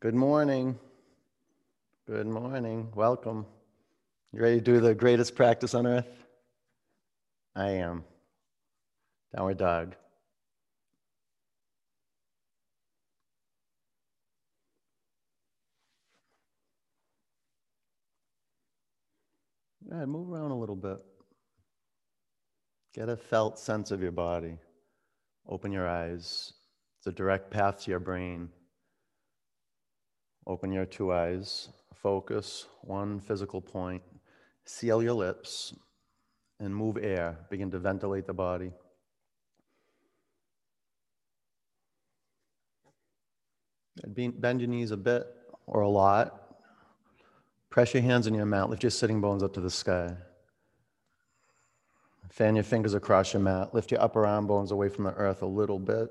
Good morning. Good morning. Welcome. You ready to do the greatest practice on earth? I am. Downward dog. Ahead, move around a little bit. Get a felt sense of your body. Open your eyes. It's a direct path to your brain. Open your two eyes. Focus one physical point. Seal your lips and move air. Begin to ventilate the body. Bend your knees a bit or a lot. Press your hands in your mat. Lift your sitting bones up to the sky. Fan your fingers across your mat. Lift your upper arm bones away from the earth a little bit.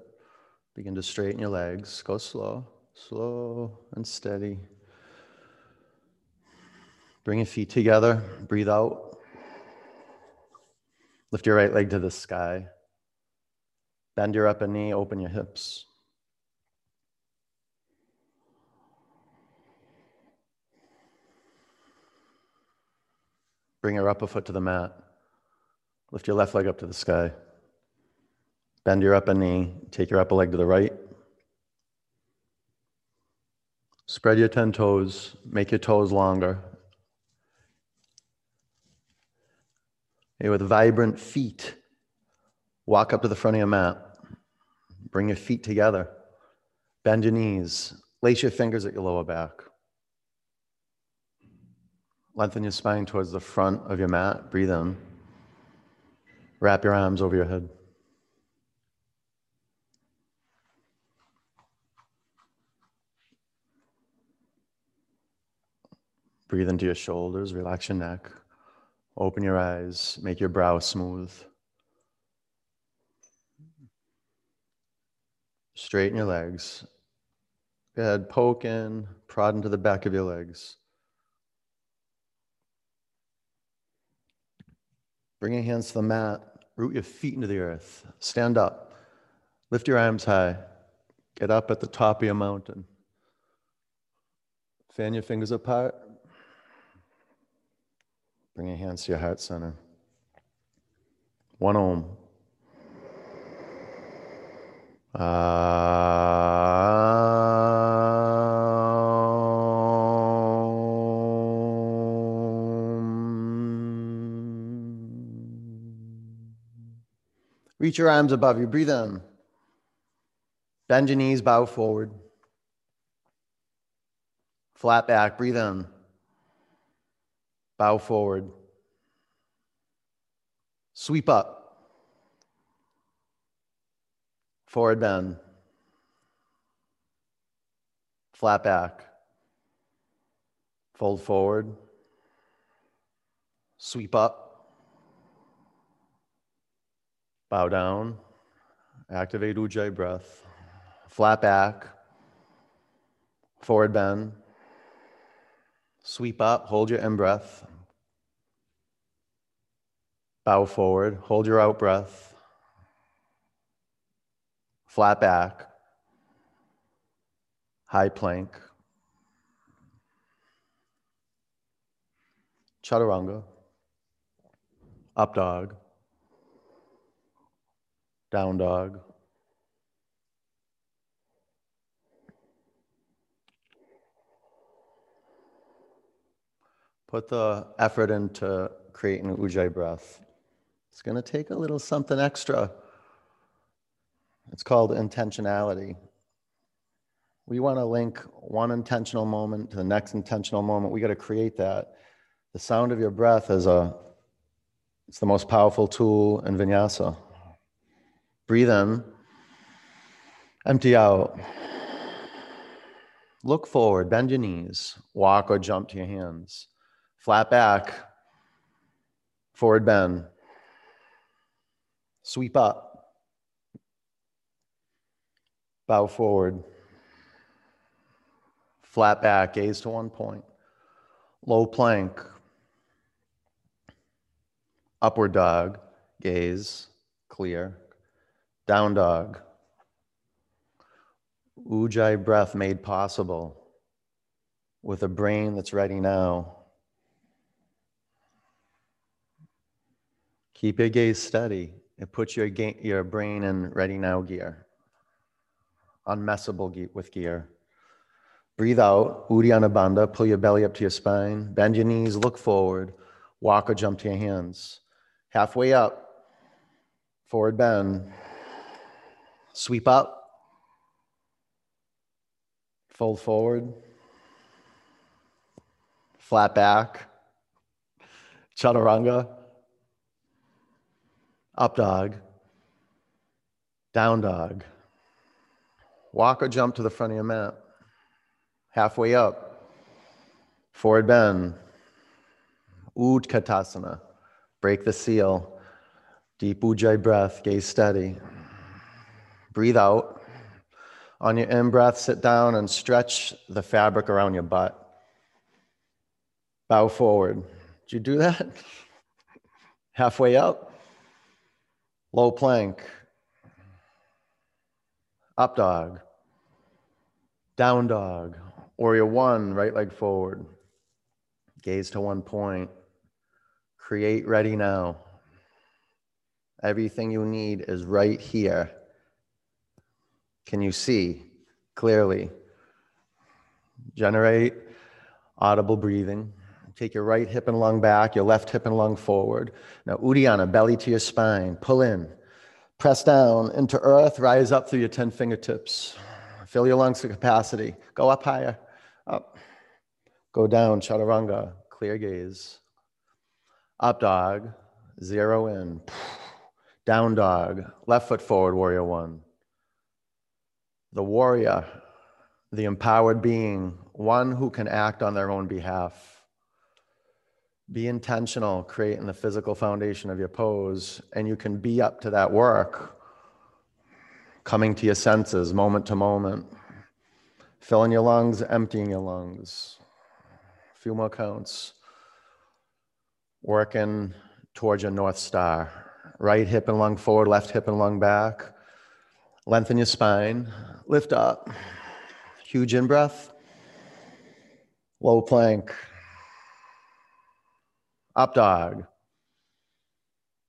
Begin to straighten your legs. Go slow, slow and steady. Bring your feet together. Breathe out. Lift your right leg to the sky. Bend your upper knee. Open your hips. Bring your upper foot to the mat. Lift your left leg up to the sky. Bend your upper knee. Take your upper leg to the right. Spread your 10 toes. Make your toes longer. With vibrant feet, walk up to the front of your mat. Bring your feet together. Bend your knees. Lace your fingers at your lower back. Lengthen your spine towards the front of your mat. Breathe in. Wrap your arms over your head. Breathe into your shoulders, relax your neck, open your eyes, make your brow smooth. Straighten your legs. Go ahead, poke in, prod into the back of your legs. Bring your hands to the mat. Root your feet into the earth. Stand up. Lift your arms high. Get up at the top of your mountain. Fan your fingers apart. Bring your hands to your heart center. One om. Reach your arms above you. Breathe in. Bend your knees, bow forward. Flat back. Breathe in. Bow forward. Sweep up. Forward bend. Flat back. Fold forward. Sweep up. Bow down. Activate Ujjayi breath. Flat back. Forward bend. Sweep up. Hold your in breath. Bow forward. Hold your out breath. Flat back. High plank. Chaturanga. Up dog. Down dog. Put the effort into creating Ujjayi breath. It's going to take a little something extra. It's called intentionality. We want to link one intentional moment to the next intentional moment. We got to create that. The sound of your breath is a it's the most powerful tool in vinyasa. Breathe in, empty out. Look forward, bend your knees, walk or jump to your hands. Flat back, forward bend. Sweep up, bow forward. Flat back, gaze to one point. Low plank, upward dog, gaze, clear. Down dog. Ujjayi breath made possible with a brain that's ready now. Keep your gaze steady and put your, ga- your brain in ready now gear, unmessable ge- with gear. Breathe out, Uddiyana Bandha, pull your belly up to your spine, bend your knees, look forward, walk or jump to your hands. Halfway up, forward bend, sweep up, fold forward, flat back, chaturanga, up dog, down dog. Walk or jump to the front of your mat. Halfway up, forward bend, Utkatasana. Break the seal. Deep Ujjayi breath, gaze steady. Breathe out. On your in breath, sit down and stretch the fabric around your butt. Bow forward. Did you do that? Halfway up. Low plank. Up dog. Down dog. Warrior one, right leg forward. Gaze to one point. Create ready now. Everything you need is right here. Can you see clearly? Generate audible breathing. Take your right hip and lung back, your left hip and lung forward. Now, Uddiyana, belly to your spine. Pull in. Press down into earth. Rise up through your 10 fingertips. Fill your lungs to capacity. Go up higher. Up. Go down, chaturanga. Clear gaze. Up dog. Zero in. Down dog. Left foot forward, warrior one. The warrior, the empowered being, one who can act on their own behalf. Be intentional, creating the physical foundation of your pose, and you can be up to that work, coming to your senses moment to moment, filling your lungs, emptying your lungs. A few more counts. Working towards your North Star. Right hip and lung forward, left hip and lung back. Lengthen your spine, lift up. Huge in breath. Low plank. Up dog.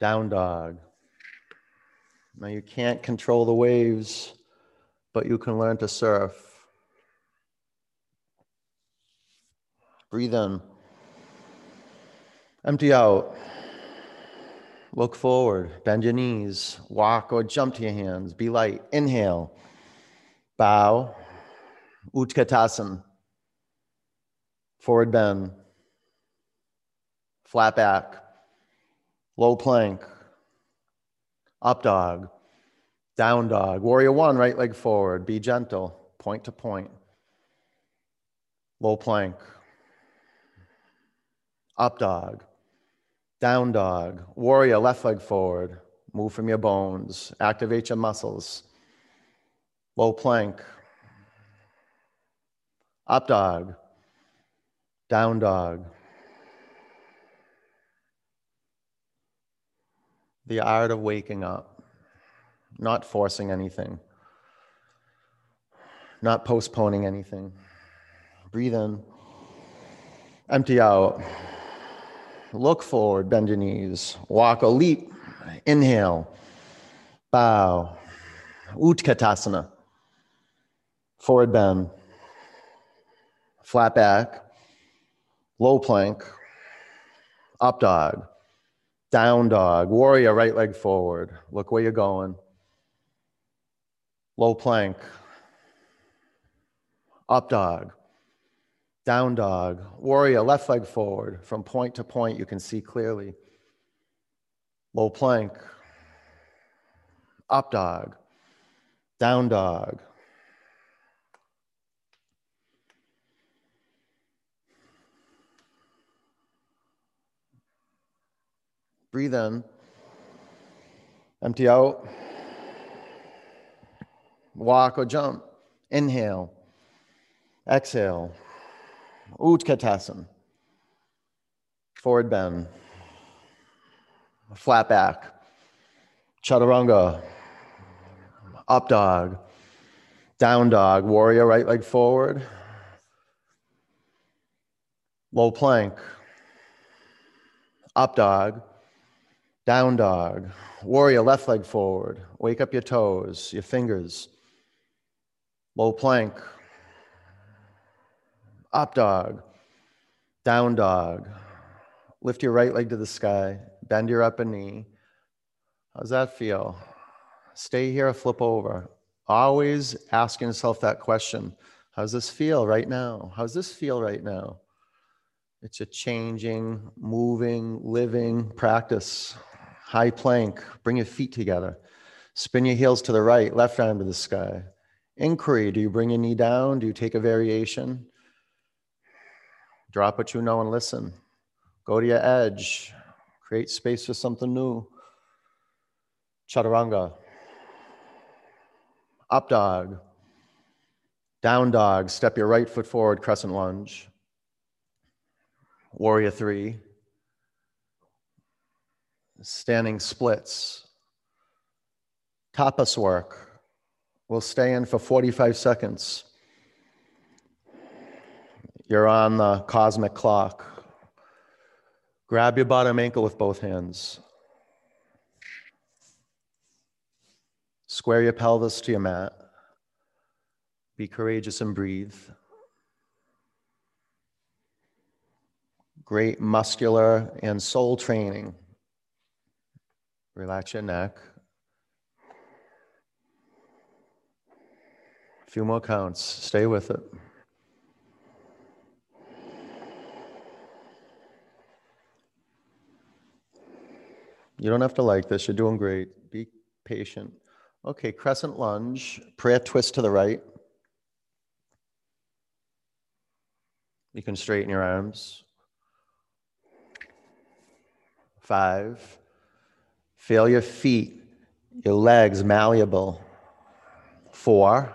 Down dog. Now you can't control the waves, but you can learn to surf. Breathe in. Empty out. Look forward. Bend your knees. Walk or jump to your hands. Be light. Inhale. Bow. Utkatasana. Forward bend flat back, low plank, up dog, down dog. Warrior one, right leg forward. Be gentle, point to point. Low plank, up dog, down dog. Warrior, left leg forward. Move from your bones, activate your muscles. Low plank, up dog, down dog. The art of waking up, not forcing anything, not postponing anything. Breathe in, empty out, look forward, bend your knees, walk a leap, inhale, bow, Utkatasana, forward bend, flat back, low plank, up dog down dog, warrior, right leg forward. Look where you're going. Low plank. Up dog. Down dog. Warrior, left leg forward. From point to point, you can see clearly. Low plank. Up dog. Down dog. Breathe in. Empty out. Walk or jump. Inhale. Exhale. Utkatasana. Forward bend. Flat back. Chaturanga. Up dog. Down dog. Warrior right leg forward. Low plank. Up dog. Down dog. Warrior, left leg forward. Wake up your toes, your fingers. Low plank. Up dog. Down dog. Lift your right leg to the sky. Bend your upper knee. How's that feel? Stay here, flip over. Always asking yourself that question How's this feel right now? How's this feel right now? It's a changing, moving, living practice. High plank, bring your feet together. Spin your heels to the right, left arm to the sky. Inquiry, do you bring your knee down? Do you take a variation? Drop what you know and listen. Go to your edge. Create space for something new. Chaturanga. Up dog. Down dog. Step your right foot forward, crescent lunge. Warrior three. Standing splits. Tapas work. We'll stay in for 45 seconds. You're on the cosmic clock. Grab your bottom ankle with both hands. Square your pelvis to your mat. Be courageous and breathe. Great muscular and soul training. Relax your neck. A few more counts. Stay with it. You don't have to like this. You're doing great. Be patient. Okay, crescent lunge, prayer twist to the right. You can straighten your arms. Five. Feel your feet, your legs malleable. Four.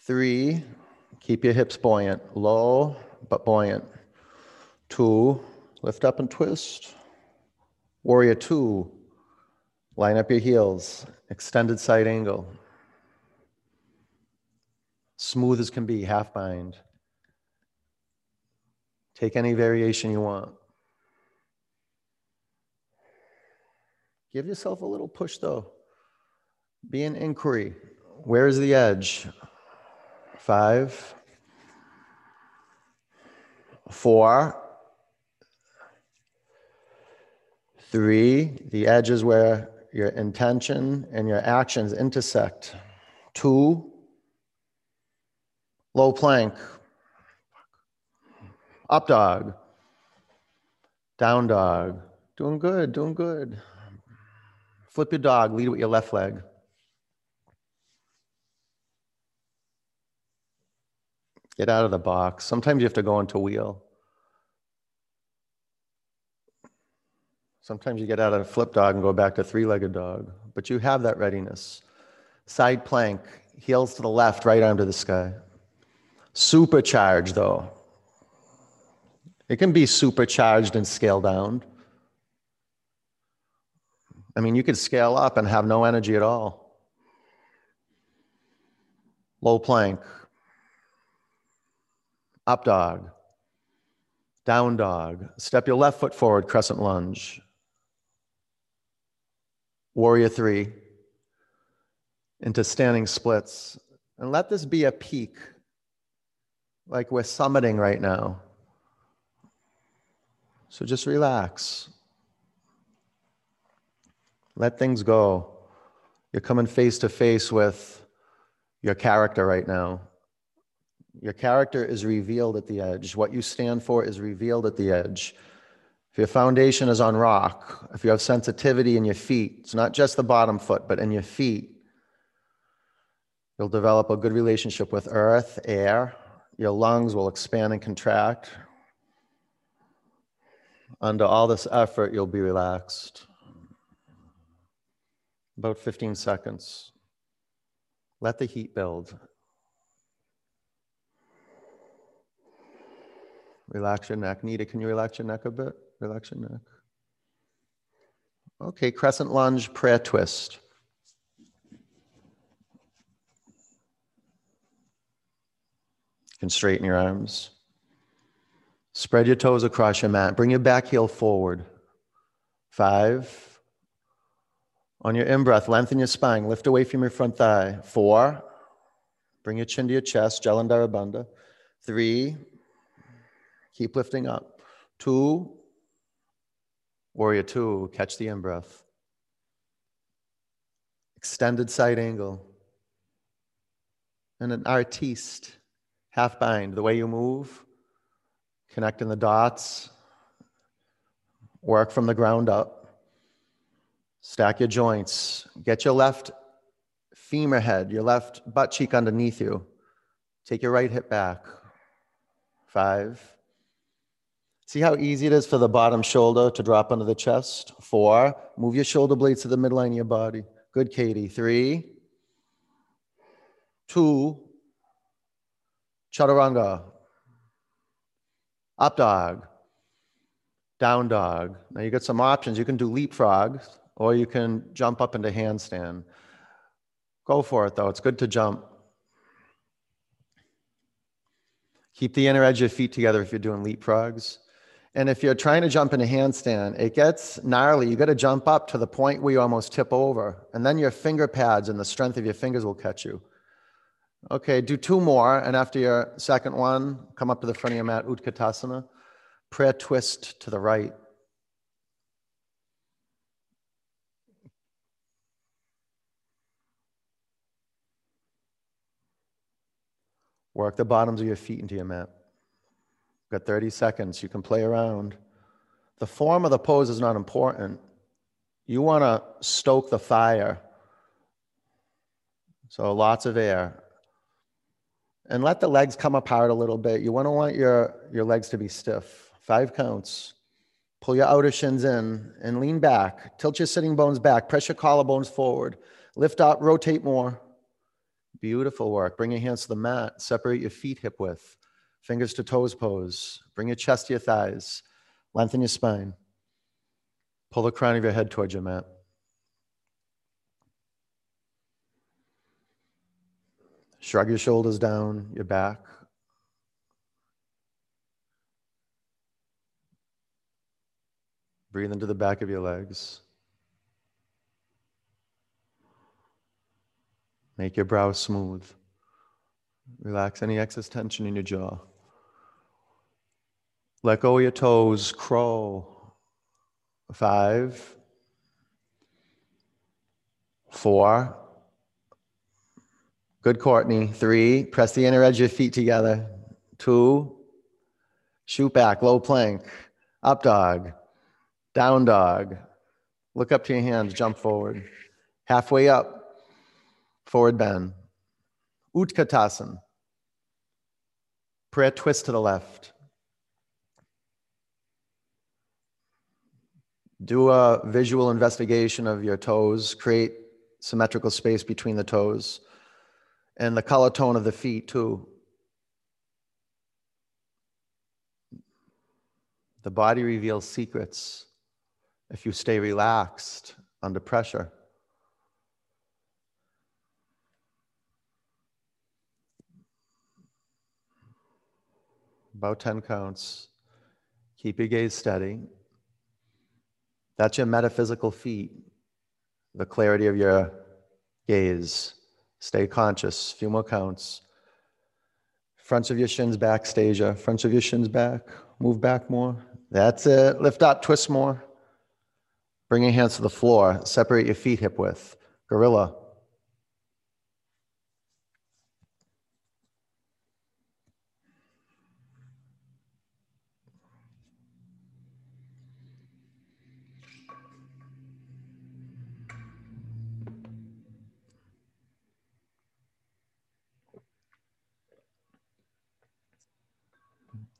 Three. Keep your hips buoyant, low but buoyant. Two. Lift up and twist. Warrior two. Line up your heels. Extended side angle. Smooth as can be, half bind. Take any variation you want. Give yourself a little push though. Be an inquiry. Where is the edge? Five, four, Three, the edge is where your intention and your actions intersect. Two, low plank. Up dog. Down dog. Doing good, doing good. Flip your dog, lead with your left leg. Get out of the box. Sometimes you have to go into wheel. Sometimes you get out of a flip dog and go back to three legged dog, but you have that readiness. Side plank, heels to the left, right arm to the sky. Supercharged, though. It can be supercharged and scaled down. I mean, you could scale up and have no energy at all. Low plank, up dog, down dog. Step your left foot forward, crescent lunge. Warrior three into standing splits. And let this be a peak, like we're summiting right now. So just relax. Let things go. You're coming face to face with your character right now. Your character is revealed at the edge. What you stand for is revealed at the edge. If your foundation is on rock, if you have sensitivity in your feet, it's not just the bottom foot, but in your feet, you'll develop a good relationship with earth, air. Your lungs will expand and contract. Under all this effort, you'll be relaxed. About 15 seconds. Let the heat build. Relax your neck. Nita, can you relax your neck a bit? Relax your neck. Okay, crescent lunge, prayer twist. can straighten your arms. Spread your toes across your mat. Bring your back heel forward. Five. On your in breath, lengthen your spine. Lift away from your front thigh. Four. Bring your chin to your chest. Jalandhara Bandha. Three. Keep lifting up. Two. Warrior two. Catch the in breath. Extended side angle. And an artiste. Half bind. The way you move. Connecting the dots. Work from the ground up. Stack your joints. Get your left femur head, your left butt cheek underneath you. Take your right hip back. Five. See how easy it is for the bottom shoulder to drop under the chest? Four. Move your shoulder blades to the midline of your body. Good, Katie. Three. Two. Chaturanga. Up dog. Down dog. Now you got some options. You can do leapfrog or you can jump up into handstand. Go for it though, it's good to jump. Keep the inner edge of your feet together if you're doing leapfrogs. And if you're trying to jump in a handstand, it gets gnarly. You got to jump up to the point where you almost tip over. And then your finger pads and the strength of your fingers will catch you. Okay, do two more. And after your second one, come up to the front of your mat, Utkatasana. Prayer twist to the right. Work the bottoms of your feet into your mat. You've Got 30 seconds. You can play around. The form of the pose is not important. You want to stoke the fire. So lots of air. And let the legs come apart a little bit. You want to want your, your legs to be stiff. Five counts. Pull your outer shins in and lean back. Tilt your sitting bones back. Press your collarbones forward. Lift up, rotate more. Beautiful work. Bring your hands to the mat. Separate your feet hip width. Fingers to toes pose. Bring your chest to your thighs. Lengthen your spine. Pull the crown of your head towards your mat. Shrug your shoulders down, your back. Breathe into the back of your legs. Make your brow smooth. Relax any excess tension in your jaw. Let go of your toes, crawl. Five, four. Good, Courtney. Three, press the inner edge of your feet together. Two, shoot back, low plank, up dog, down dog. Look up to your hands, jump forward. Halfway up, Forward bend. Utkatasana. Prayer twist to the left. Do a visual investigation of your toes. Create symmetrical space between the toes and the color tone of the feet, too. The body reveals secrets if you stay relaxed under pressure. About 10 counts. Keep your gaze steady. That's your metaphysical feet, the clarity of your gaze. Stay conscious. A few more counts. Fronts of your shins back, Stasia. Fronts of your shins back. Move back more. That's it. Lift up, twist more. Bring your hands to the floor. Separate your feet hip width. Gorilla.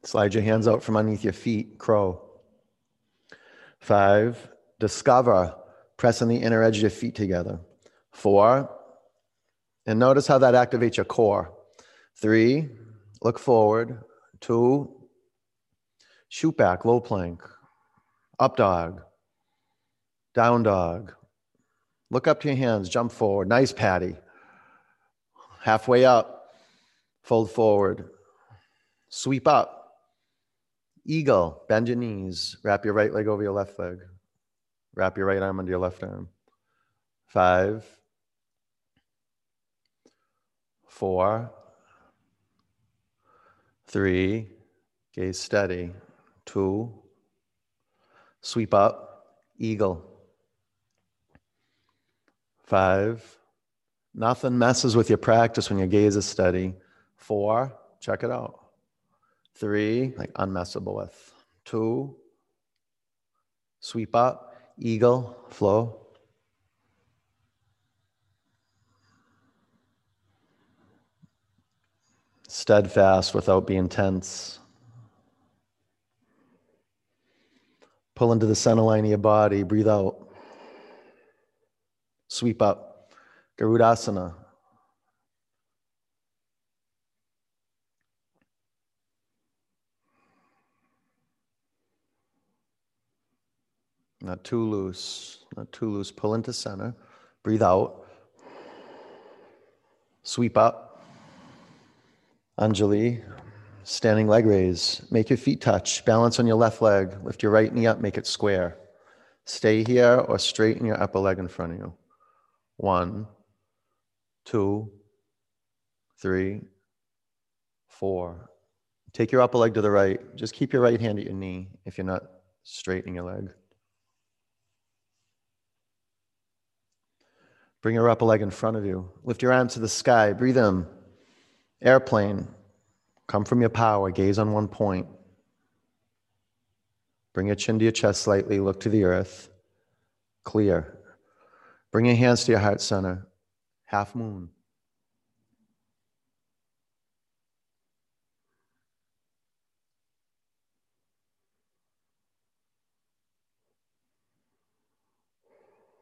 Slide your hands out from underneath your feet, crow. Five, discover, pressing the inner edge of your feet together. Four, and notice how that activates your core. Three, look forward. Two, shoot back, low plank. Up dog, down dog. Look up to your hands, jump forward. Nice patty. Halfway up, fold forward. Sweep up. Eagle. Bend your knees. Wrap your right leg over your left leg. Wrap your right arm under your left arm. Five, four, three, gaze steady, two, sweep up, eagle, five, nothing messes with your practice when your gaze is steady, four, check it out, three, like unmessable with, two, sweep up, eagle, flow, steadfast without being tense. Pull into the center line of your body, breathe out. Sweep up. Garudasana. Not too loose, not too loose. Pull into center, breathe out. Sweep up. Anjali, standing leg raise. Make your feet touch. Balance on your left leg. Lift your right knee up, make it square. Stay here or straighten your upper leg in front of you. One, two, three, four. Take your upper leg to the right. Just keep your right hand at your knee if you're not straightening your leg. Bring your upper leg in front of you. Lift your arms to the sky. Breathe in. Airplane, come from your power, gaze on one point. Bring your chin to your chest slightly, look to the earth. Clear. Bring your hands to your heart center. Half moon.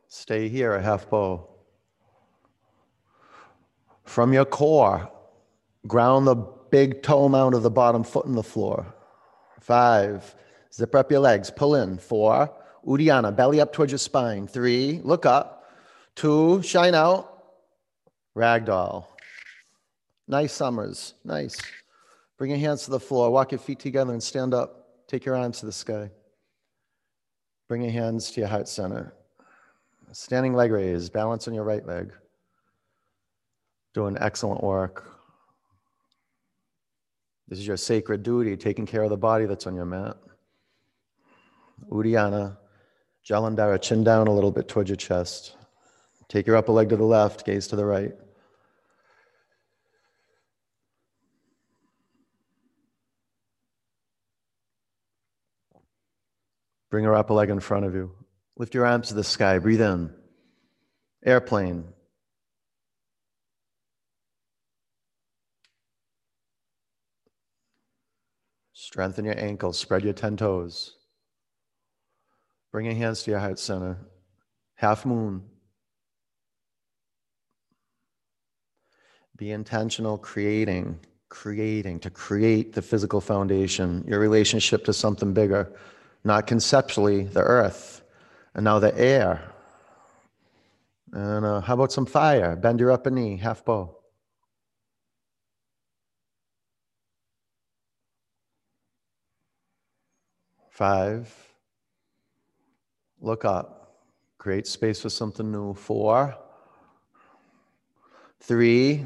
Stay here, a half bow. From your core, Ground the big toe mount of the bottom foot in the floor. Five, zip up your legs, pull in. Four, Uddiyana, belly up towards your spine. Three, look up. Two, shine out. Ragdoll. Nice summers, nice. Bring your hands to the floor, walk your feet together and stand up. Take your arms to the sky. Bring your hands to your heart center. Standing leg raise, balance on your right leg. Doing excellent work. This is your sacred duty, taking care of the body that's on your mat. Uddiyana, Jalandhara, chin down a little bit towards your chest. Take your upper leg to the left, gaze to the right. Bring your upper leg in front of you. Lift your arms to the sky. Breathe in. Airplane. Strengthen your ankles, spread your 10 toes. Bring your hands to your heart center. Half moon. Be intentional, creating, creating, to create the physical foundation, your relationship to something bigger, not conceptually, the earth, and now the air. And uh, how about some fire? Bend your upper knee, half bow. Five. Look up. Create space for something new. Four. Three.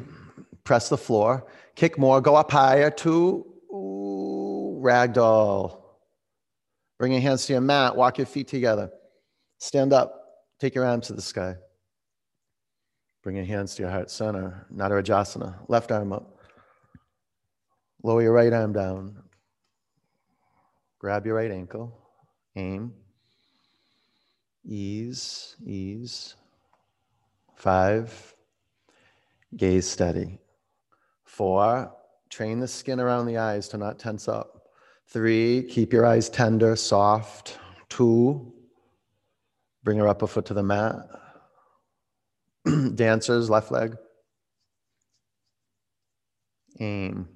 Press the floor. Kick more. Go up higher. Two. Ooh, ragdoll. Bring your hands to your mat. Walk your feet together. Stand up. Take your arms to the sky. Bring your hands to your heart center. Natarajasana. Left arm up. Lower your right arm down. Grab your right ankle, aim, ease, ease. Five, gaze steady. Four, train the skin around the eyes to not tense up. Three, keep your eyes tender, soft. Two, bring your upper foot to the mat. Dancers, left leg. Aim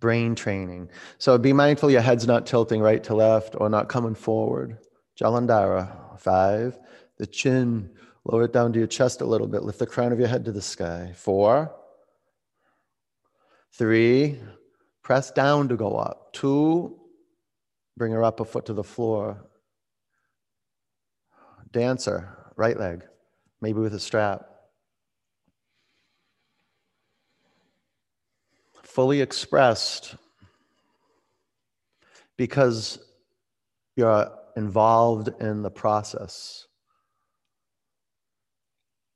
brain training. So be mindful your head's not tilting right to left or not coming forward. Jalandhara, five. The chin, lower it down to your chest a little bit. Lift the crown of your head to the sky. Four. Three. Press down to go up. Two, bring her up a foot to the floor. Dancer, right leg, maybe with a strap. Fully expressed because you're involved in the process.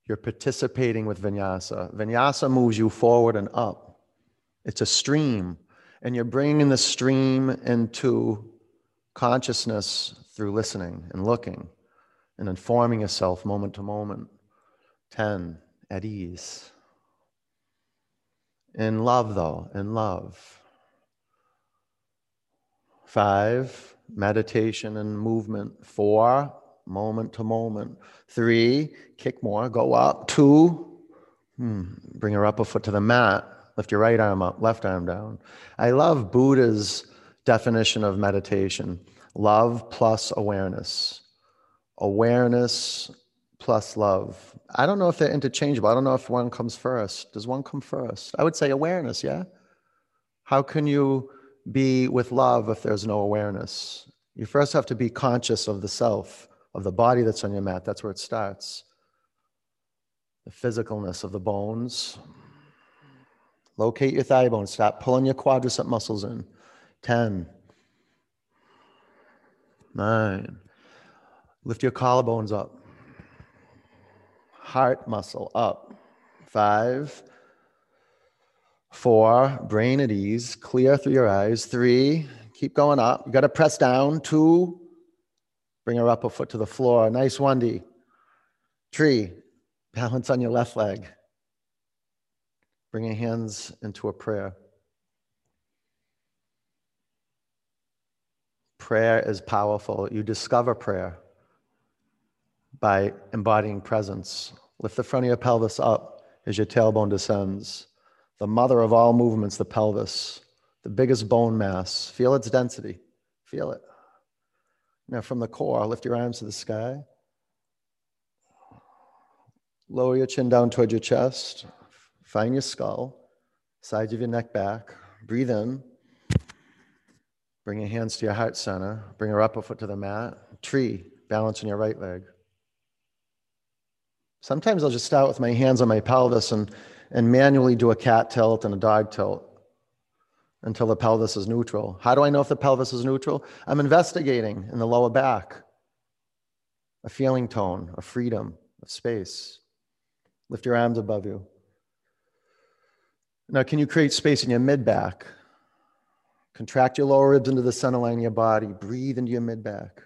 You're participating with vinyasa. Vinyasa moves you forward and up. It's a stream, and you're bringing the stream into consciousness through listening and looking and informing yourself moment to moment. 10, at ease. In love, though, in love. Five, meditation and movement. Four, moment to moment. Three, kick more, go up. Two, hmm, bring her upper foot to the mat. Lift your right arm up, left arm down. I love Buddha's definition of meditation love plus awareness. Awareness plus love. I don't know if they're interchangeable. I don't know if one comes first. Does one come first? I would say awareness, yeah? How can you be with love if there's no awareness? You first have to be conscious of the self of the body that's on your mat. That's where it starts. The physicalness of the bones. Locate your thigh bone. Stop pulling your quadricep muscles in. 10. 9. Lift your collarbones up. Heart muscle up. 5. Four, brain at ease, clear through your eyes. Three, keep going up. You got to press down. Two, Bring her upper foot to the floor. Nice one, D. Tree. Balance on your left leg. Bring your hands into a prayer. Prayer is powerful. You discover prayer by embodying presence. Lift the front of your pelvis up as your tailbone descends. The mother of all movements, the pelvis, the biggest bone mass. Feel its density. Feel it. Now, from the core, lift your arms to the sky. Lower your chin down towards your chest. Find your skull, sides of your neck back. Breathe in. Bring your hands to your heart center. Bring your upper foot to the mat. Tree, balance on your right leg. Sometimes I'll just start with my hands on my pelvis and, and manually do a cat tilt and a dog tilt until the pelvis is neutral. How do I know if the pelvis is neutral? I'm investigating in the lower back a feeling tone, a freedom, a space. Lift your arms above you. Now, can you create space in your mid back? Contract your lower ribs into the center line of your body. Breathe into your mid back.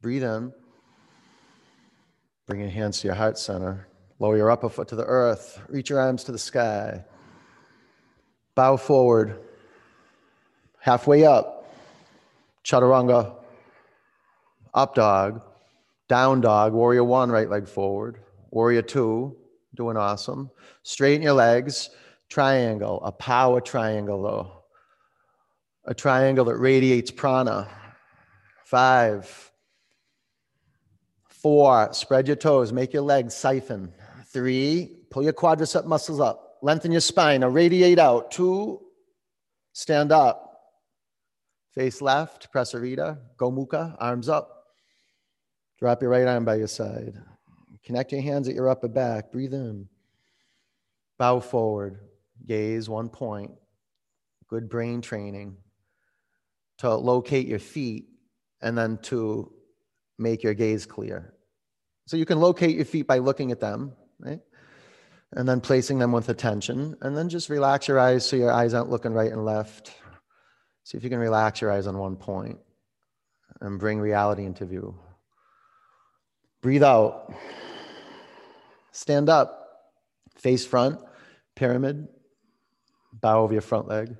Breathe in. Bring your hands to your heart center. Lower your upper foot to the earth. Reach your arms to the sky. Bow forward. Halfway up. Chaturanga. Up dog. Down dog. Warrior one, right leg forward. Warrior two, doing awesome. Straighten your legs. Triangle. A power triangle, though. A triangle that radiates prana. Five. Four, spread your toes, make your legs siphon. Three, pull your quadricep muscles up. Lengthen your spine. Now radiate out. Two, stand up. Face left, Prasarita, Gomukha, arms up. Drop your right arm by your side. Connect your hands at your upper back. Breathe in. Bow forward. Gaze one point. Good brain training to locate your feet and then to make your gaze clear. So you can locate your feet by looking at them right? And then placing them with attention. And then just relax your eyes so your eyes aren't looking right and left. See if you can relax your eyes on one point and bring reality into view. Breathe out. Stand up. Face front, pyramid. Bow over your front leg.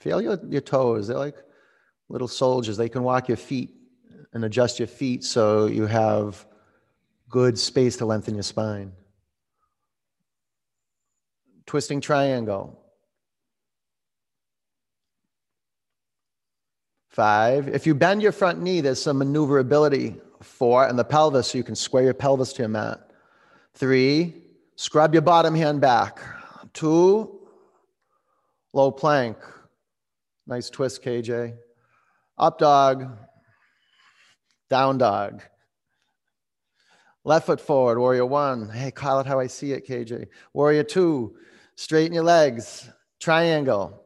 Feel your, your toes. They're like little soldiers. They can walk your feet and adjust your feet so you have good space to lengthen your spine. Twisting triangle. Five. If you bend your front knee, there's some maneuverability. Four, and the pelvis, so you can square your pelvis to your mat. Three, scrub your bottom hand back. Two, low plank. Nice twist, KJ. Up dog, down dog. Left foot forward, warrior one. Hey, call it how I see it, KJ. Warrior two, straighten your legs, triangle.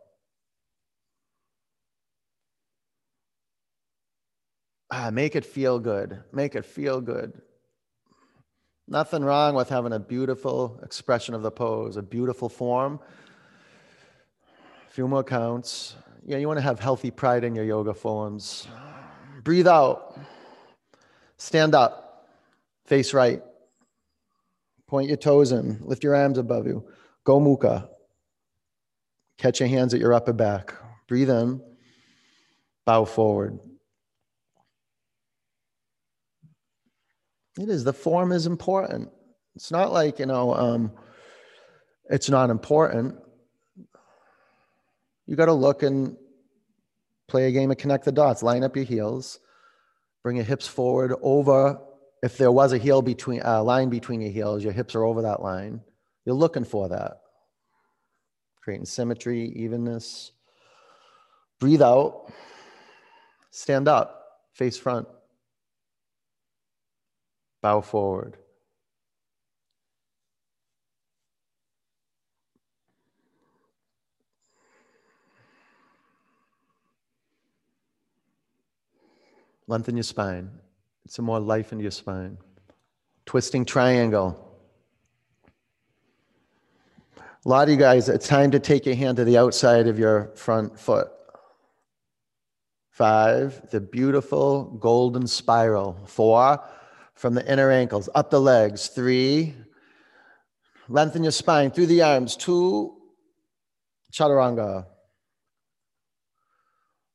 Ah, make it feel good. Make it feel good. Nothing wrong with having a beautiful expression of the pose, a beautiful form. A few more counts. Yeah, you want to have healthy pride in your yoga forms. Breathe out. Stand up. Face right. Point your toes in. Lift your arms above you. Gomukha. Catch your hands at your upper back. Breathe in. Bow forward. It is. The form is important. It's not like, you know, um, it's not important. You got to look and play a game of connect the dots. Line up your heels, bring your hips forward over. If there was a heel between a uh, line between your heels, your hips are over that line. You're looking for that, creating symmetry, evenness. Breathe out. Stand up, face front. Bow forward. Lengthen your spine. Some more life into your spine. Twisting triangle. A lot of you guys, it's time to take your hand to the outside of your front foot. Five, the beautiful golden spiral. Four, from the inner ankles, up the legs. Three, lengthen your spine through the arms. Two, chaturanga.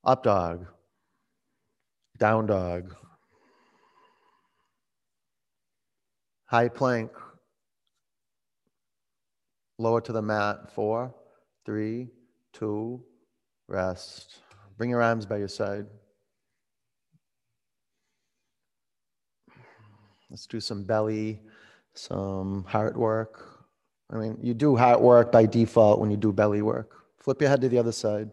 Up dog, down dog, high plank, lower to the mat. Four, three, two, rest. Bring your arms by your side. Let's do some belly, some heart work. I mean, you do heart work by default when you do belly work. Flip your head to the other side.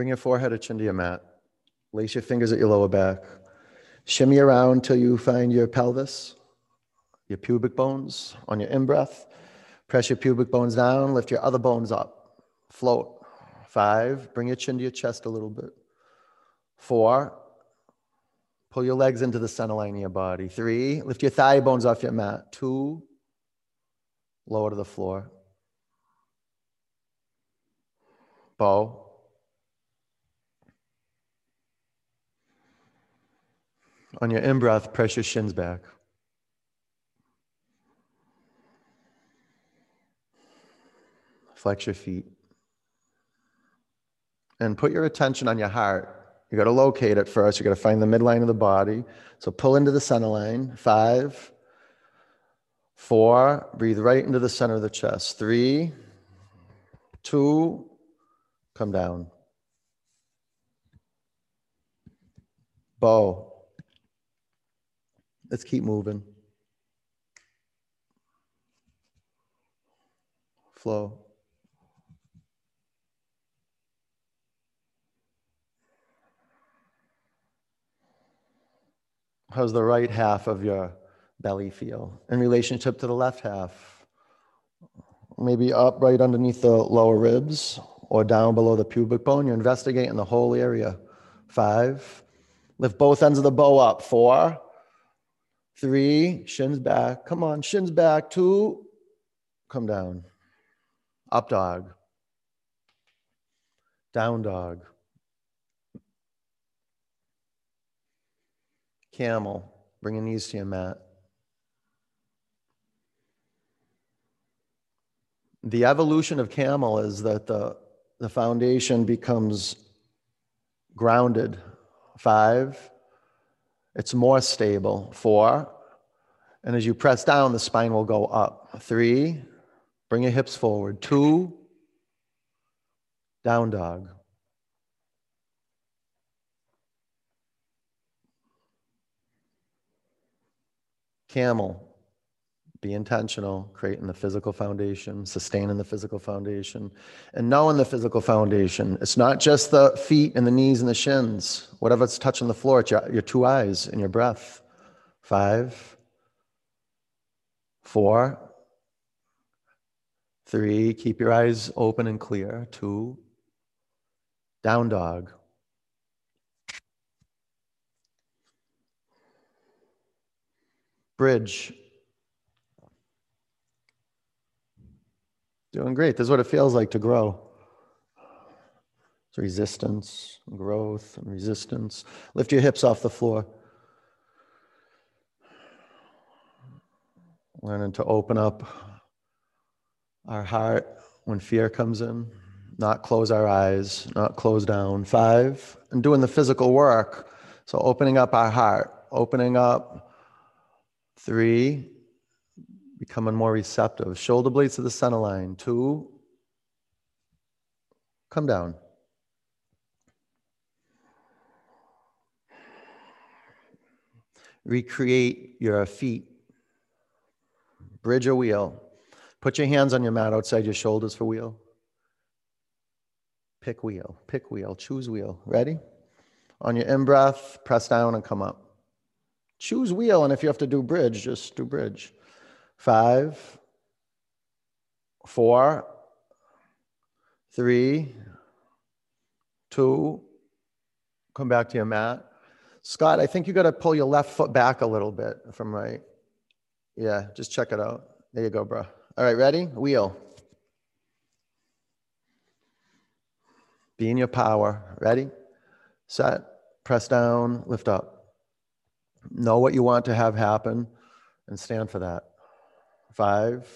Bring your forehead or chin to your mat. Lace your fingers at your lower back. Shimmy around till you find your pelvis, your pubic bones on your in breath. Press your pubic bones down, lift your other bones up. Float. Five, bring your chin to your chest a little bit. Four, pull your legs into the center line of your body. Three, lift your thigh bones off your mat. Two, lower to the floor. Bow. On your in breath, press your shins back. Flex your feet and put your attention on your heart. You got to locate it first. You got to find the midline of the body. So pull into the center line. Five, four, breathe right into the center of the chest. Three, two, come down. Bow. Let's keep moving. Flow. How's the right half of your belly feel in relationship to the left half? Maybe up right underneath the lower ribs or down below the pubic bone. You're investigating the whole area. Five. Lift both ends of the bow up. Four. Three. Shins back. Come on. Shins back. Two. Come down. Up dog. Down dog. camel, bringing these to your mat. The evolution of camel is that the, the foundation becomes grounded. Five, it's more stable. Four. And as you press down, the spine will go up. Three. Bring your hips forward. Two. Down dog. Camel. Be intentional, creating the physical foundation, sustaining the physical foundation, and knowing the physical foundation. It's not just the feet and the knees and the shins. Whatever's touching the floor, it's your, your two eyes and your breath. Five, four, three, keep your eyes open and clear. Two, down dog. Bridge. Doing great. This is what it feels like to grow. It's resistance, growth, and resistance. Lift your hips off the floor. Learning to open up our heart when fear comes in, not close our eyes, not close down. Five, and doing the physical work. So opening up our heart, opening up. Three, becoming more receptive. Shoulder blades to the center line. Two, come down. Recreate your feet Bridge a wheel. Put your hands on your mat outside your shoulders for wheel. Pick wheel, pick wheel, choose wheel. Ready? On your in breath, press down and come up. Choose wheel, and if you have to do bridge, just do bridge. Five, four, three, two, come back to your mat. Scott, I think you got to pull your left foot back a little bit from right. Yeah, just check it out. There you go, bro. All right, ready? Wheel. Be in your power. Ready? Set. Press down, lift up. Know what you want to have happen and stand for that. Five,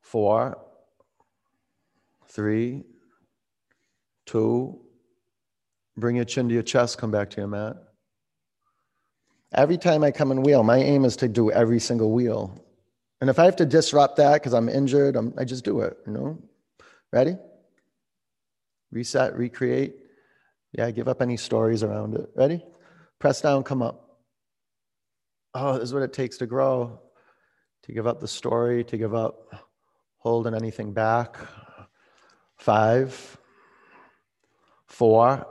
four, three, two. Bring your chin to your chest, come back to your mat. Every time I come and wheel, my aim is to do every single wheel. And if I have to disrupt that because I'm injured, I'm, I just do it, you know? Ready? Reset, recreate. Yeah, give up any stories around it. Ready? Press down, come up. Oh, this is what it takes to grow, to give up the story, to give up holding anything back. Five, four,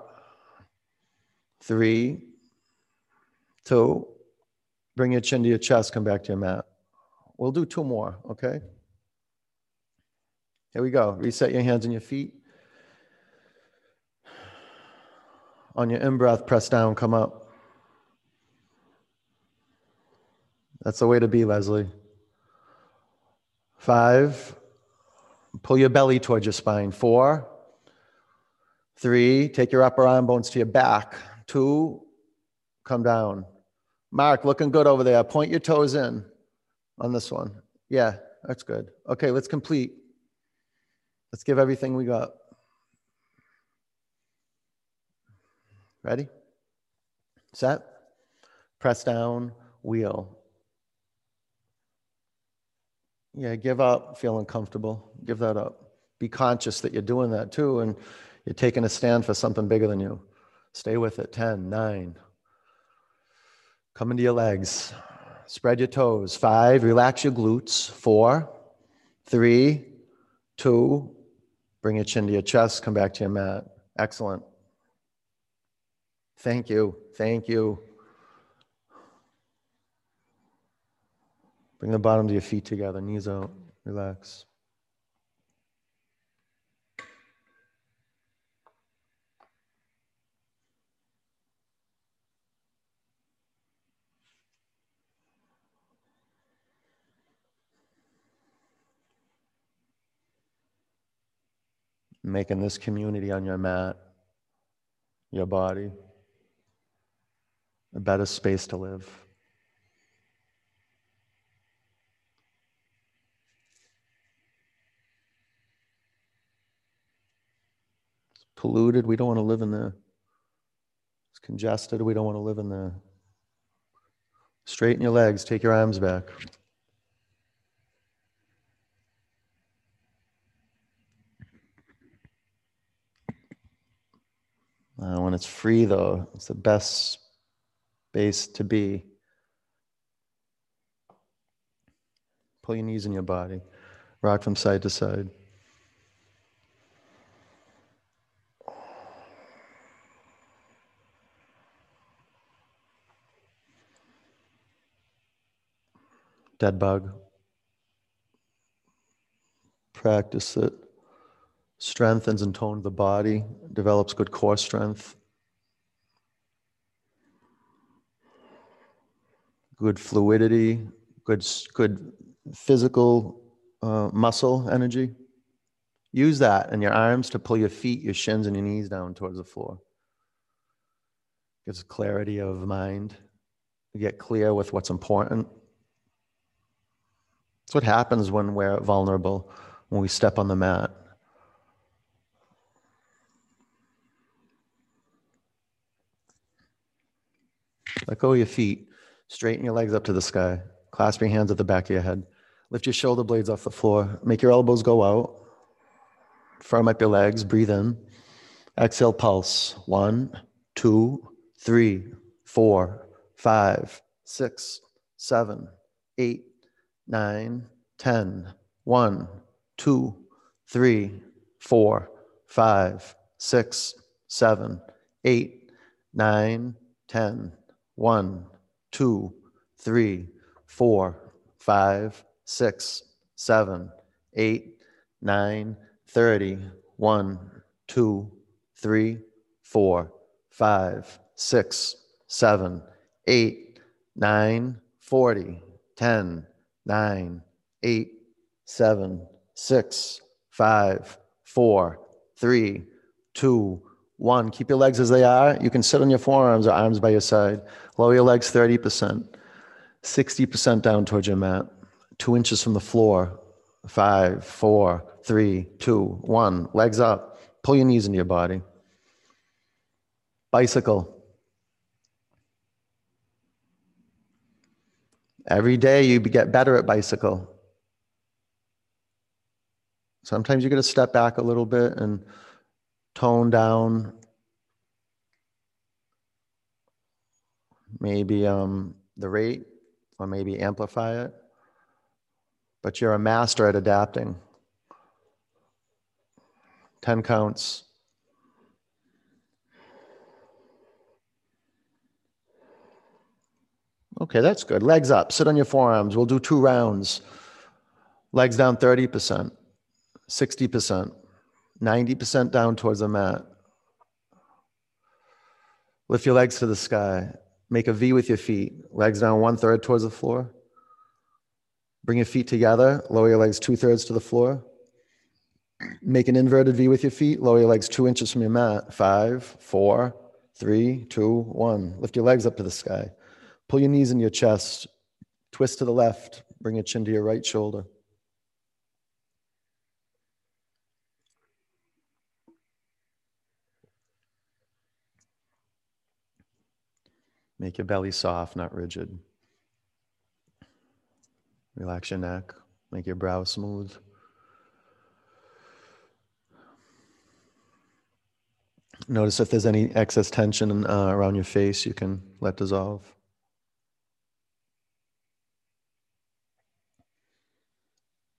three, Two, bring your chin to your chest, come back to your mat. We'll do two more, okay? Here we go. Reset your hands and your feet. On your in breath, press down, come up. That's the way to be, Leslie. Five, pull your belly towards your spine. Four, three, take your upper arm bones to your back. Two, come down. Mark, looking good over there. Point your toes in on this one. Yeah, that's good. Okay, let's complete. Let's give everything we got. Ready? Set? Press down, wheel. Yeah, give up, feel uncomfortable. Give that up. Be conscious that you're doing that too, and you're taking a stand for something bigger than you. Stay with it. 10, 9, Come into your legs. Spread your toes. Five, relax your glutes. Four, three, two, bring your chin to your chest. Come back to your mat. Excellent. Thank you. Thank you. Bring the bottom of your feet together, knees out. Relax. making this community on your mat, your body, a better space to live. It's polluted, we don't want to live in there. It's congested, we don't want to live in there. Straighten your legs, take your arms back. Uh, when it's free, though, it's the best space to be. Pull your knees in your body. Rock from side to side. Dead bug. Practice it. Strengthens and tones the body, develops good core strength. Good fluidity, good, good physical uh, muscle energy. Use that in your arms to pull your feet, your shins, and your knees down towards the floor. Gives clarity of mind. You get clear with what's important. That's what happens when we're vulnerable, when we step on the mat. Let go of your feet. Straighten your legs up to the sky. Clasp your hands at the back of your head. Lift your shoulder blades off the floor. Make your elbows go out. Firm up your legs. Breathe in. Exhale, pulse. One, two, three, four, five, six, seven, eight, nine, ten. One, two, three, four, five, six, seven, eight, nine, ten. One, two, three, four, five, six, seven, eight, nine, thirty. One, two, three, four, five, six, seven, eight, nine, forty, ten, nine, eight, seven, six, five, four, three, two, one. Keep your legs as they are. You can sit on your forearms or arms by your side. Lower your legs 30%, 60% down towards your mat, two inches from the floor. Five, four, three, two, one. Legs up. Pull your knees into your body. Bicycle. Every day you get better at bicycle. Sometimes you're going to step back a little bit and tone down. Maybe um, the rate, or maybe amplify it. But you're a master at adapting. 10 counts. Okay, that's good. Legs up. Sit on your forearms. We'll do two rounds. Legs down 30%, 60%, 90% down towards the mat. Lift your legs to the sky. Make a V with your feet. Legs down one third towards the floor. Bring your feet together. Lower your legs two thirds to the floor. Make an inverted V with your feet. Lower your legs two inches from your mat. Five, four, three, two, one. Lift your legs up to the sky. Pull your knees in your chest. Twist to the left. Bring your chin to your right shoulder. Make your belly soft, not rigid. Relax your neck. Make your brow smooth. Notice if there's any excess tension uh, around your face, you can let dissolve.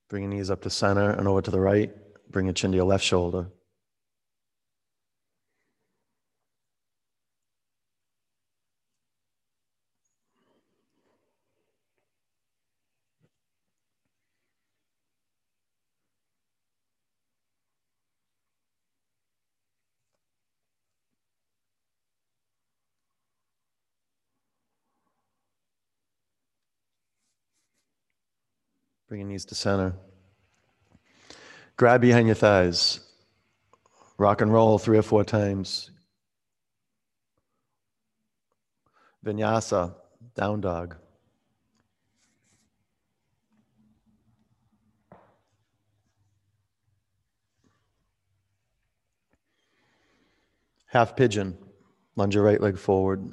Bring your knees up to center and over to the right. Bring your chin to your left shoulder. Knees to center. Grab behind your thighs. Rock and roll three or four times. Vinyasa, down dog. Half pigeon. Lunge your right leg forward.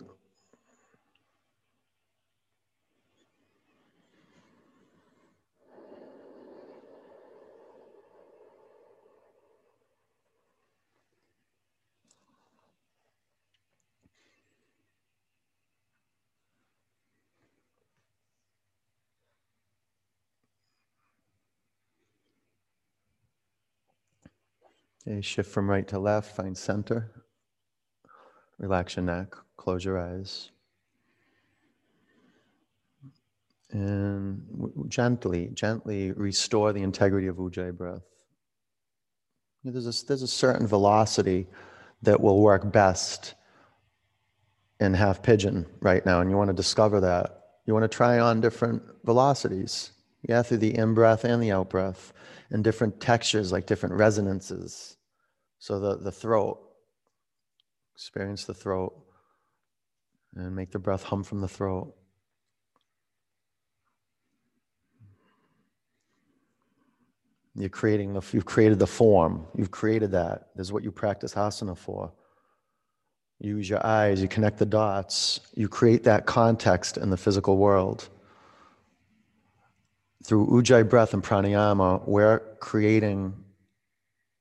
Okay, shift from right to left, find center. Relax your neck, close your eyes. And gently, gently restore the integrity of Ujjayi breath. There's a, there's a certain velocity that will work best in half pigeon right now, and you want to discover that. You want to try on different velocities, yeah, through the in breath and the out breath, and different textures, like different resonances. So the, the throat, experience the throat, and make the breath hum from the throat. You're creating the, you've created the form. You've created that. This is what you practice asana for. You use your eyes, you connect the dots, you create that context in the physical world. Through Ujjayi breath and pranayama, we're creating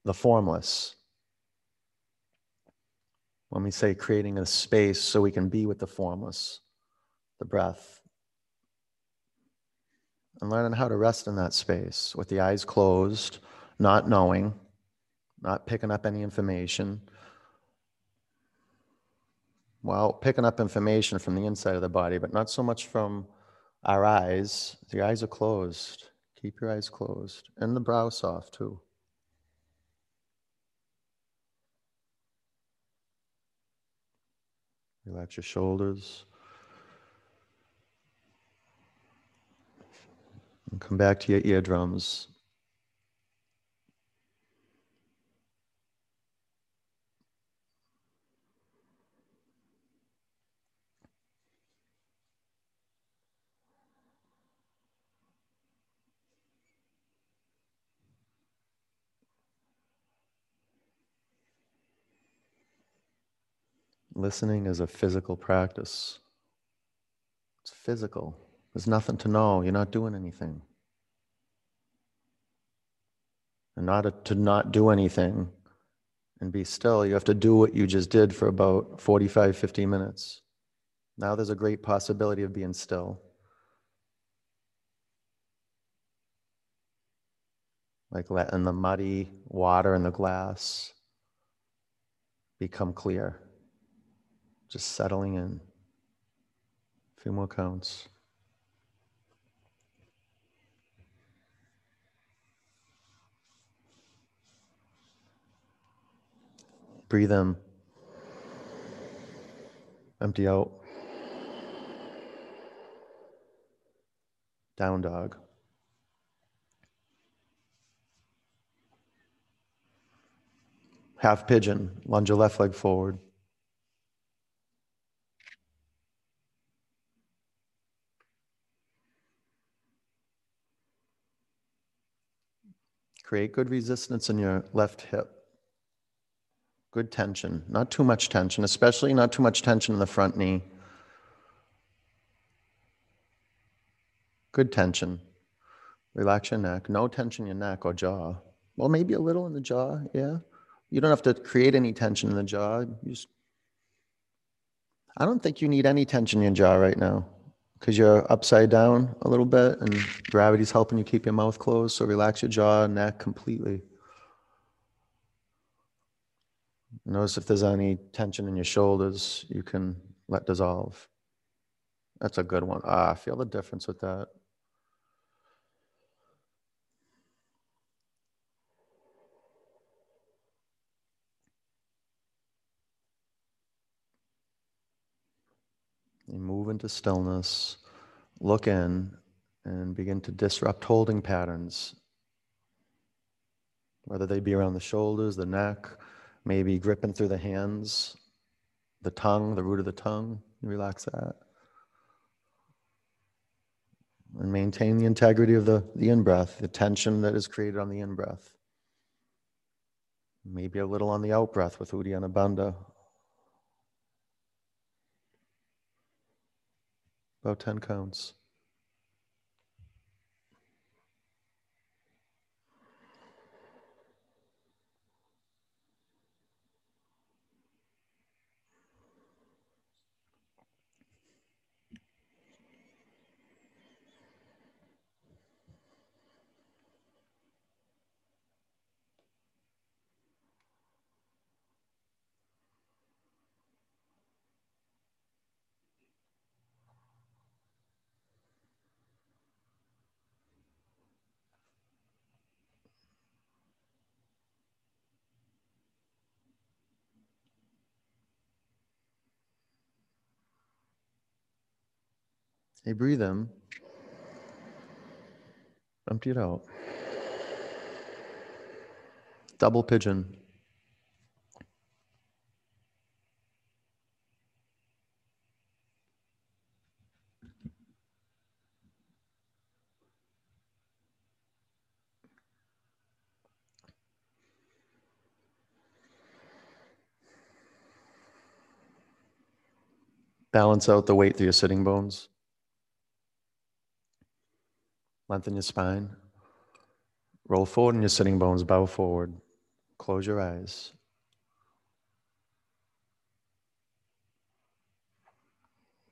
the formless. When we say creating a space so we can be with the formless, the breath and learning how to rest in that space with the eyes closed, not knowing, not picking up any information. Well, picking up information from the inside of the body, but not so much from our eyes. The eyes are closed. Keep your eyes closed and the brow soft too. Relax your shoulders. And come back to your eardrums. Listening is a physical practice. It's physical. There's nothing to know. You're not doing anything. And not to not do anything and be still, you have to do what you just did for about 45, 50 minutes. Now there's a great possibility of being still. Like letting the muddy water in the glass become clear. Just settling in. A few more counts. Breathe in. Empty out. Down dog. Half pigeon. Lunge your left leg forward. Create good resistance in your left hip. Good tension, not too much tension, especially not too much tension in the front knee. Good tension. Relax your neck. No tension in your neck or jaw. Well, maybe a little in the jaw, yeah. You don't have to create any tension in the jaw. You just, I don't think you need any tension in your jaw right now because you're upside down a little bit and gravity's helping you keep your mouth closed. So relax your jaw and neck completely. Notice if there's any tension in your shoulders, you can let dissolve. That's a good one. Ah, I feel the difference with that. You move into stillness, look in, and begin to disrupt holding patterns, whether they be around the shoulders, the neck, maybe gripping through the hands, the tongue, the root of the tongue. Relax that. And maintain the integrity of the, the in breath, the tension that is created on the in breath. Maybe a little on the out breath with Uddiyana Bandha. About 10 counts. Hey, breathe in. Empty it out. Double pigeon. Balance out the weight through your sitting bones. Lengthen your spine. Roll forward in your sitting bones, bow forward. Close your eyes.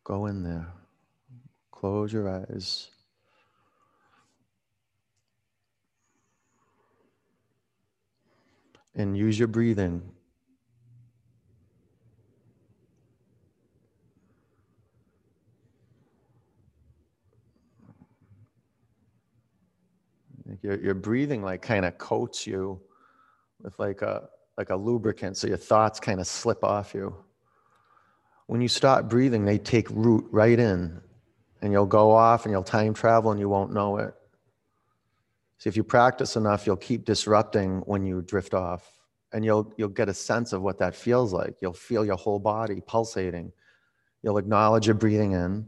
Go in there. Close your eyes. And use your breathing Your, your breathing like kind of coats you with like a like a lubricant so your thoughts kind of slip off you. When you stop breathing, they take root right in and you'll go off and you'll time travel and you won't know it. So if you practice enough, you'll keep disrupting when you drift off and you'll you'll get a sense of what that feels like. You'll feel your whole body pulsating. You'll acknowledge you're breathing in.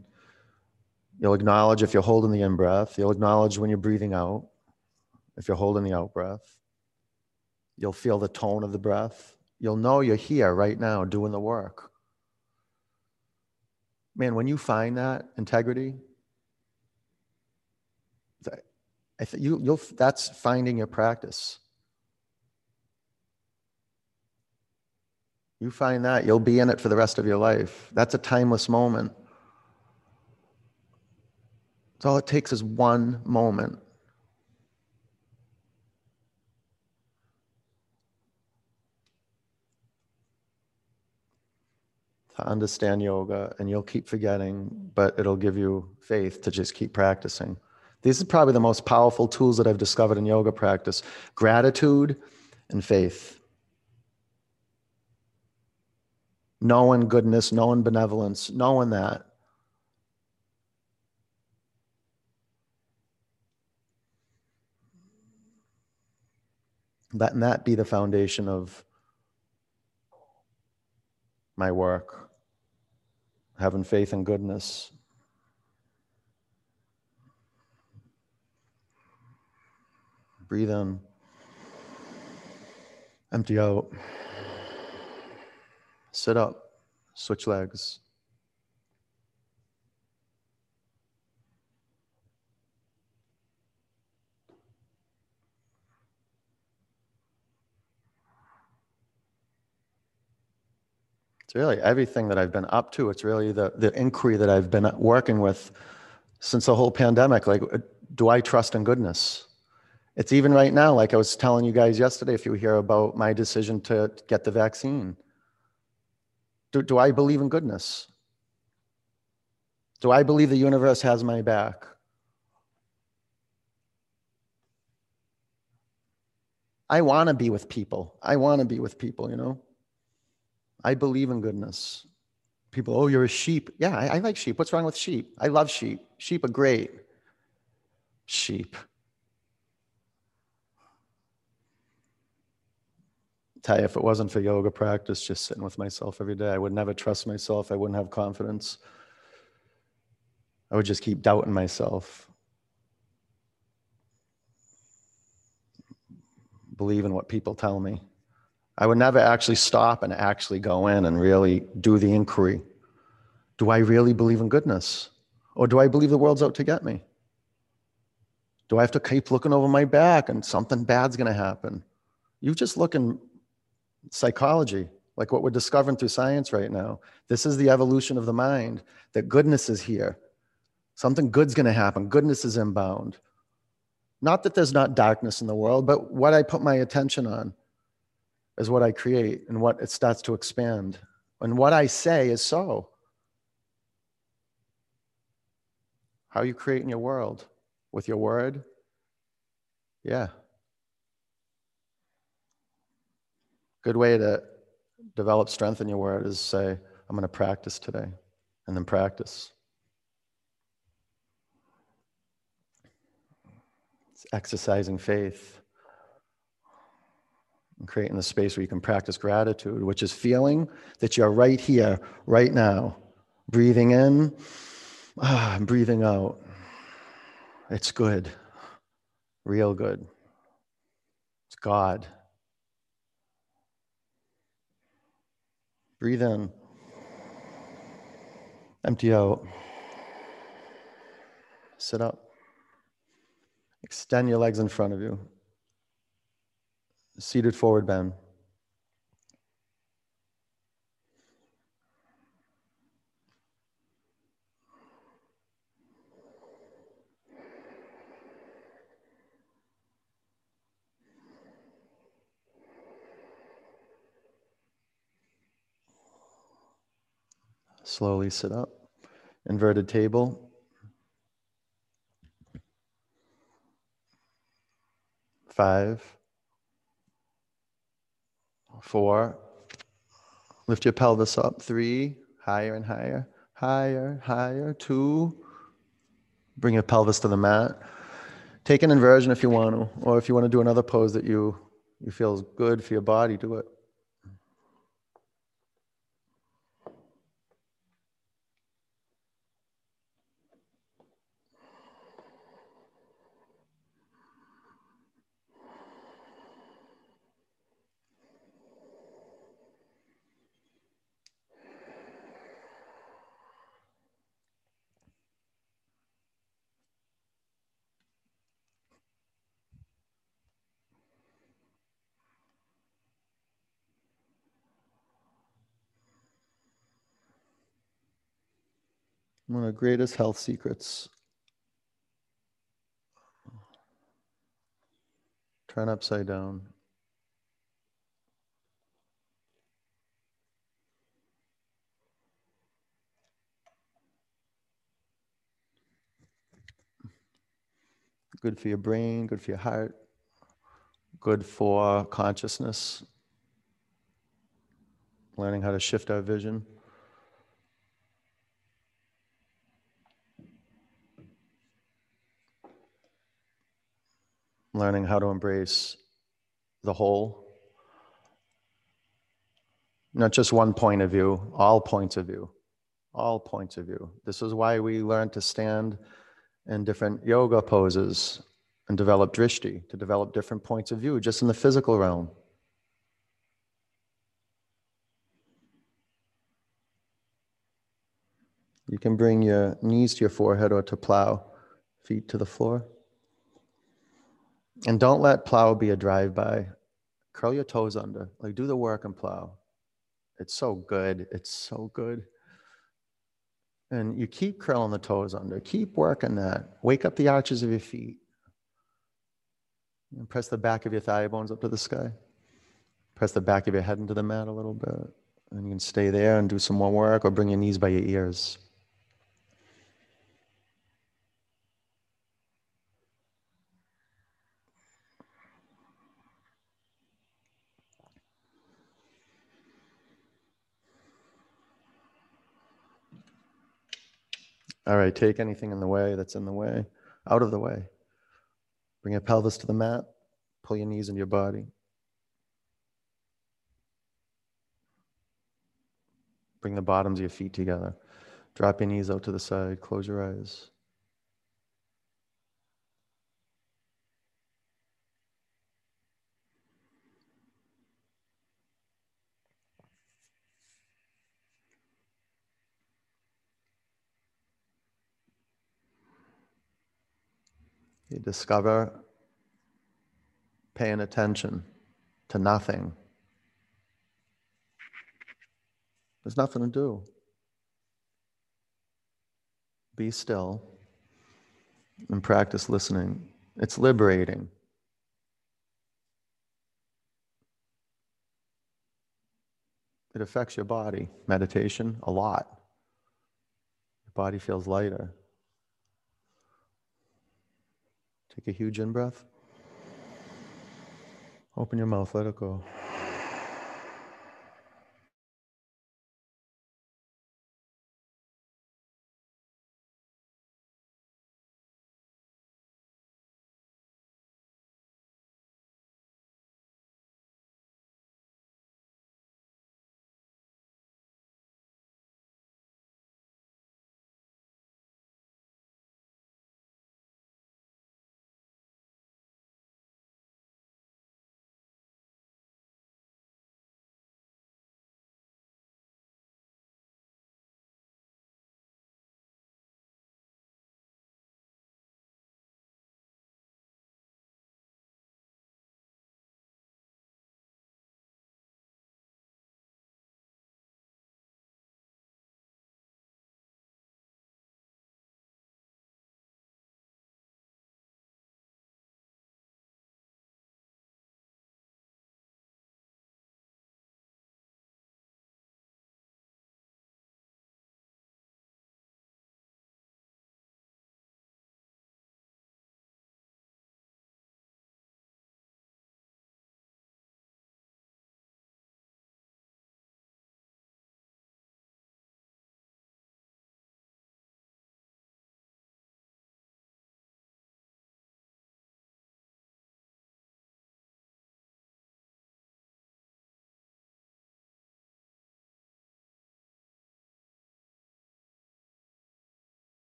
You'll acknowledge if you're holding the in breath. You'll acknowledge when you're breathing out if you're holding the out breath. You'll feel the tone of the breath. You'll know you're here right now doing the work. Man, when you find that integrity, I th- you, you'll, that's finding your practice. You find that, you'll be in it for the rest of your life. That's a timeless moment. It's all it takes is one moment understand yoga and you'll keep forgetting, but it'll give you faith to just keep practicing. These are probably the most powerful tools that I've discovered in yoga practice gratitude and faith. Knowing goodness, knowing benevolence, knowing that. Letting that be the foundation of my work, having faith in goodness. Breathe in, empty out, sit up, switch legs. It's really everything that I've been up to. It's really the, the inquiry that I've been working with since the whole pandemic. Like, uh, do I trust in goodness? It's even right now, like I was telling you guys yesterday, if you hear about my decision to get the vaccine. Do, do I believe in goodness? Do I believe the universe has my back? I want to be with people. I want to be with people, you know? I believe in goodness. People, oh, you're a sheep. Yeah, I, I, like sheep. What's wrong with sheep? I love sheep. Sheep are great. Sheep. tell you, if it wasn't for yoga practice, just sitting with myself every day, I would never trust myself. I wouldn't have confidence. I would just keep doubting myself. Believe in what people tell me. I would never actually stop and actually go in and really do the inquiry. Do I really believe in goodness? Or do I believe the world's out to get me? Do I have to keep looking over my back and something bad's going to happen? You just look in psychology, like what we're discovering through science right now. This is the evolution of the mind, that goodness is here. Something good's going to happen. Goodness is inbound. Not that there's not darkness in the world, but what I put my attention on is what I create and what it starts to expand. And what I say is so. How you create in your world with your word. Yeah. Good way to develop strength in your word is say, I'm going to practice today, and then practice. It's exercising faith and creating the space where you can practice gratitude, which is feeling that you're right here, right now, breathing in, ah, breathing out. It's good, real good. It's God. Breathe in, empty out, sit up, extend your legs in front of you. Seated forward bend. Slowly sit up. Inverted table. Five four. Lift your pelvis up. Three, higher and higher, higher, higher. Two, bring your pelvis to the mat. Take an inversion if you want to, or if you want to do another pose that you, you feel is good for your body, do it. One of the greatest health secrets. Turn upside down. Good for your brain, good for your heart, good for consciousness. Learning how to shift our vision. Learning how to embrace the whole. Not just one point of view, all points of view. All points of view. This is why we learn to stand in different yoga poses and develop drishti, to develop different points of view, just in the physical realm. You can bring your knees to your forehead or to plow, feet to the floor. And don't let plow be a drive by. Curl your toes under. Like do the work and plow. It's so good. It's so good. And you keep curling the toes under. Keep working that. Wake up the arches of your feet. And press the back of your thigh bones up to the sky. Press the back of your head into the mat a little bit. And you can stay there and do some more work or bring your knees by your ears. All right, take anything in the way that's in the way, out of the way. Bring your pelvis to the mat, pull your knees into your body. Bring the bottoms of your feet together. Drop your knees out to the side, close your eyes. You discover paying attention to nothing. There's nothing to do. Be still and practice listening. It's liberating. It affects your body, meditation, a lot. Your body feels lighter. Take a huge in breath. Open your mouth, let it go.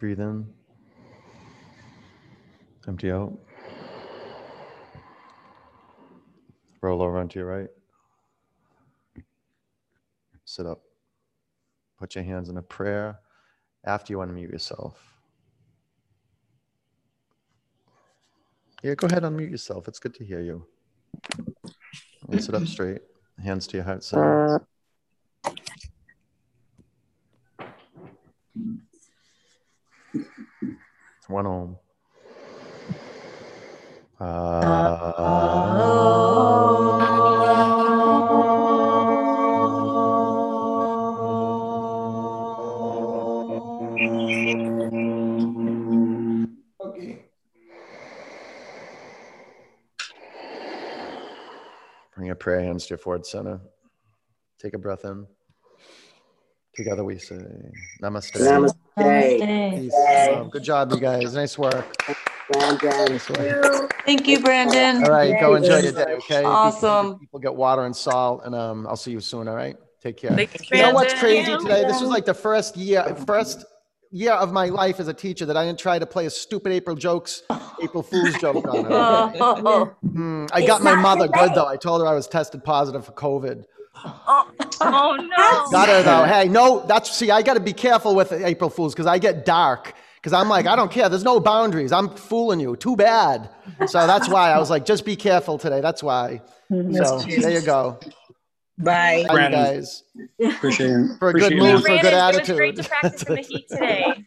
Breathe in. Empty out. Roll over onto your right. Sit up. Put your hands in a prayer after you unmute yourself. Yeah, go ahead, and unmute yourself. It's good to hear you. And sit up straight, hands to your heart center. One om. Uh, okay. Bring your prayer hands to your forward center. Take a breath in. Together we say namaste. Namaste. Peace. Oh, good job, you guys. Nice work. Brandon. Nice work. Thank you, Brandon. All right, go enjoy your day, okay? Awesome. People get water and salt, and um, I'll see you soon, all right? Take care. Thanks, You know what's crazy today? This was like the first year, first year of my life as a teacher that I didn't try to play a stupid April jokes, April Fool's joke on her. Oh, Hmm, I got my mother good though. I told her I was tested positive for COVID. Oh, oh no. Got her though. Hey, no, that's see, I got to be careful with April Fools because I get dark. Because I'm like, I don't care. There's no boundaries. I'm fooling you. Too bad. So that's why I was like, just be careful today. That's why. Mm-hmm. So there you go. Bye. Bye, you guys. Appreciate it. For a good Appreciate mood, for a good Brandon, it was great to practice in the heat today.